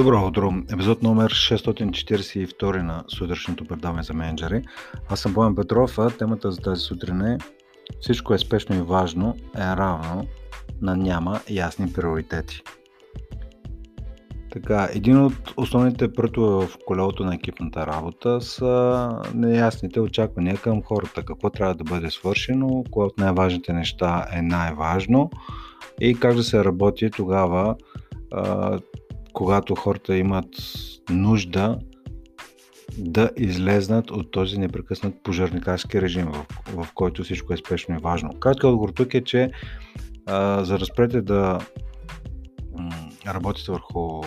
Добро утро! Епизод номер 642 на сутрешното предаване за менеджери. Аз съм Боян Петров, а темата за тази сутрин е Всичко е спешно и важно е равно на няма ясни приоритети. Така, един от основните прътове в колелото на екипната работа са неясните очаквания към хората. Какво трябва да бъде свършено, кое от най-важните неща е най-важно и как да се работи тогава когато хората имат нужда да излезнат от този непрекъснат пожарникарски режим, в, в който всичко е спешно и важно. Кратки отговор тук е, че а, за да спрете да м- работите върху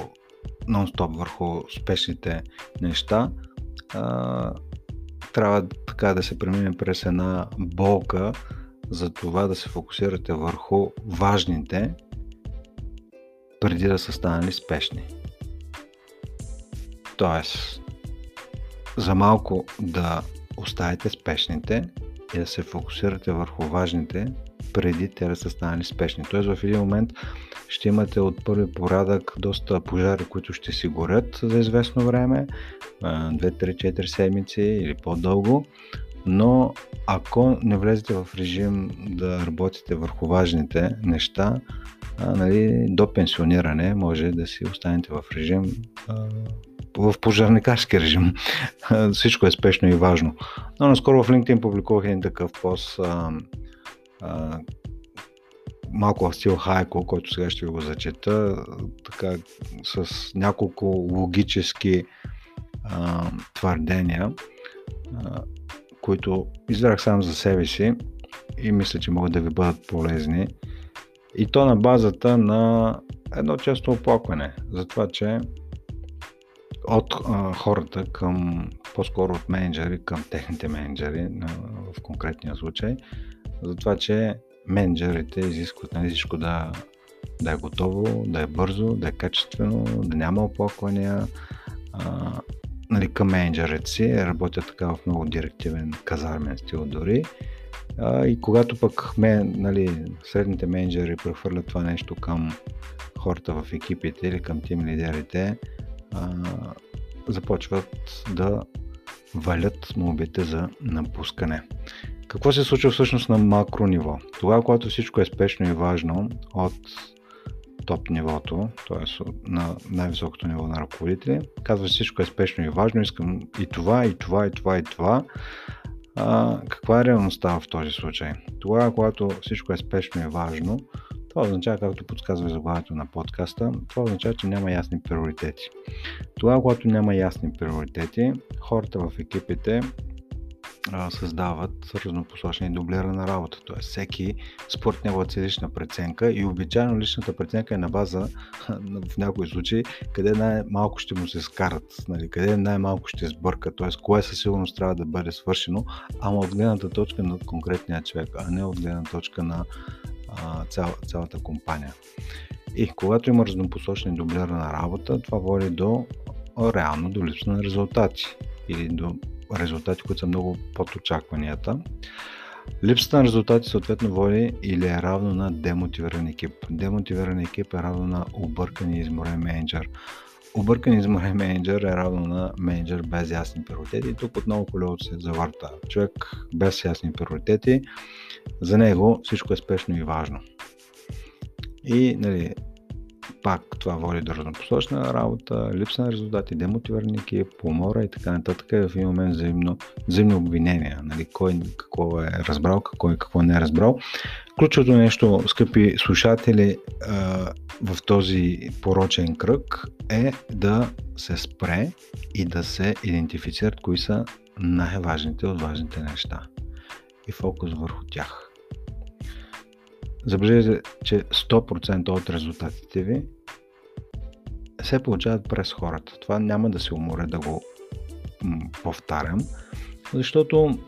нон-стоп, върху спешните неща, а, трябва така да се премине през една болка за това да се фокусирате върху важните преди да са станали спешни. Тоест, за малко да оставите спешните и да се фокусирате върху важните, преди те да са станали спешни. Тоест в един момент ще имате от първи порядък доста пожари, които ще си горят за известно време, 2-3-4 седмици или по-дълго, но ако не влезете в режим да работите върху важните неща, а, нали, до пенсиониране може да си останете в режим а, в пожарникарски режим. Всичко е спешно и важно. Но наскоро в LinkedIn публикувах един такъв пост а, а, малко в стил Хайко, който сега ще ви го зачета, така, с няколко логически а, твърдения, а, които избрах сам за себе си и мисля, че могат да ви бъдат полезни. И то на базата на едно често оплакване за това, че от а, хората към, по-скоро от менеджери към техните менеджери в конкретния случай, за това, че менеджерите изискват нали, всичко да, да е готово, да е бързо, да е качествено, да няма оплаквания. А, нали, към менеджерите си, работят така в много директивен казармен стил дори а, и когато пък ме, нали, средните менеджери прехвърлят това нещо към хората в екипите или към тим лидерите, а, започват да валят мобите за напускане. Какво се случва всъщност на макро ниво? Тогава, когато всичко е спешно и важно от топ нивото, т.е. на най-високото ниво на ръководители, казва всичко е спешно и важно, искам и това, и това, и това, и това, а, каква е реалността в този случай? Тогава, когато всичко е спешно и важно, това означава, както подсказва заглавието на подкаста, това означава, че няма ясни приоритети. Тогава, когато няма ясни приоритети, хората в екипите създават разнопосочна и дублирана работа. Т.е. всеки според неговата лична преценка и обичайно личната преценка е на база в някои случаи къде най-малко ще му се скарат, нали, къде най-малко ще сбърка, т.е. кое със сигурност трябва да бъде свършено, ама от гледната точка на конкретния човек, а не от гледна точка на а, цял, цялата компания. И когато има разнопосочна и дублирана работа, това води до реално до липса на резултати или до резултати, които са много под очакванията. Липсата на резултати съответно води или е равно на демотивиран екип. Демотивиран екип е равно на объркан и изморен менеджер. Объркан и изморен менеджер е равно на менеджер без ясни приоритети. Тук отново колелото се завърта. Човек без ясни приоритети, за него всичко е спешно и важно. И нали, пак това води до разнопосочна работа, липса на резултати, демотивирани екип, помора и така нататък. И в един момент взаимно, взаимно обвинения. Нали, кой какво е разбрал, кой какво не е разбрал. Ключовото нещо, скъпи слушатели, в този порочен кръг е да се спре и да се идентифицират кои са най-важните от важните неща и фокус върху тях. Забележете, че 100% от резултатите ви се получават през хората. Това няма да се уморя да го повтарям, защото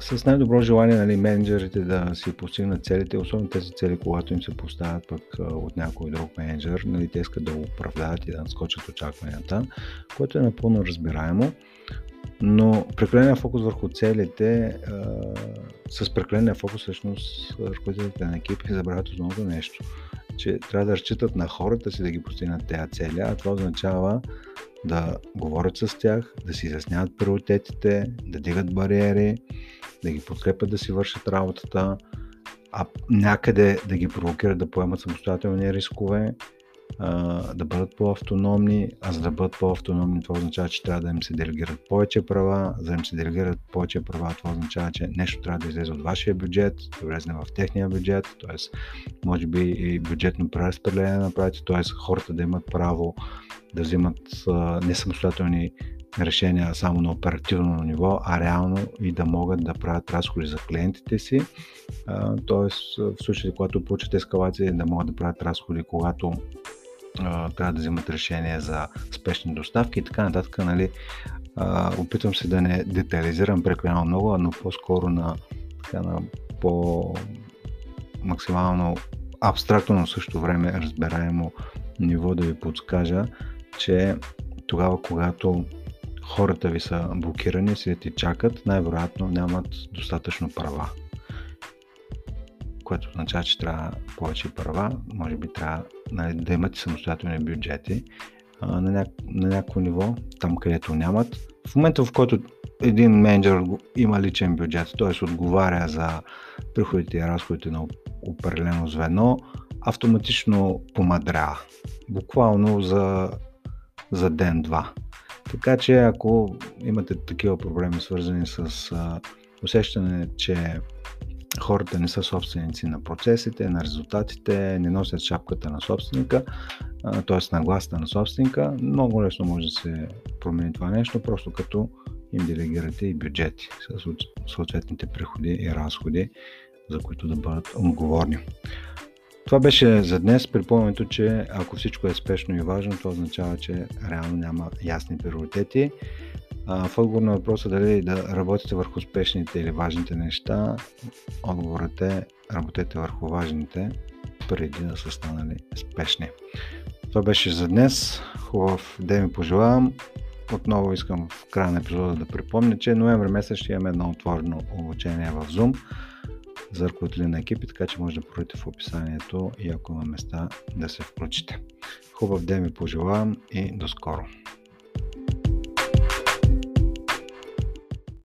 с най-добро желание нали, менеджерите да си постигнат целите, особено тези цели, когато им се поставят пък от някой друг менеджер, нали, те искат да го оправдаят и да надскочат очакванията, което е напълно разбираемо. Но прекаления фокус върху целите, а, с прекаления фокус всъщност ръководителите на екипи забравят основното нещо. че трябва да разчитат на хората си да ги постигнат тези цели, а това означава да говорят с тях, да си изясняват приоритетите, да дигат бариери, да ги подкрепят да си вършат работата, а някъде да ги провокират да поемат самостоятелни рискове да бъдат по-автономни, а за да бъдат по-автономни това означава, че трябва да им се делегират повече права, за да им се делегират повече права това означава, че нещо трябва да излезе от вашия бюджет, да влезне в техния бюджет, т.е. може би и бюджетно преразпределение да направите, т.е. хората да имат право да взимат не самостоятелни решения само на оперативно ниво, а реално и да могат да правят разходи за клиентите си. Тоест, в случай, когато получат ескалация, да могат да правят разходи, когато трябва да вземат решение за спешни доставки и така нататък. Нали, опитвам се да не детализирам прекалено много, но по-скоро на, така, на по максимално абстрактно, но също време разбираемо ниво да ви подскажа, че тогава, когато хората ви са блокирани, седят и чакат, най-вероятно нямат достатъчно права. Което означава, че трябва повече права, може би трябва нали, да имате самостоятелни бюджети а, на, ня... на някакво ниво, там където нямат. В момента, в който един менеджер има личен бюджет, т.е. отговаря за приходите и разходите на определено звено, автоматично помадря. Буквално за, за ден-два. Така че ако имате такива проблеми, свързани с а, усещане, че хората не са собственици на процесите, на резултатите, не носят шапката на собственика, т.е. на гласта на собственика, много лесно може да се промени това нещо, просто като им делегирате и бюджети с съответните приходи и разходи, за които да бъдат отговорни. Това беше за днес. Припомнянето, че ако всичко е спешно и важно, това означава, че реално няма ясни приоритети. В отговор на въпроса дали да работите върху спешните или важните неща, отговорът е работете върху важните преди да са станали спешни. Това беше за днес. Хубав ден ми пожелавам. Отново искам в края на епизода да припомня, че ноември месец ще имаме едно отворено обучение в Zoom за ръководители на екипи, така че може да проверите в описанието и ако има места да се включите. Хубав ден ви пожелавам и до скоро!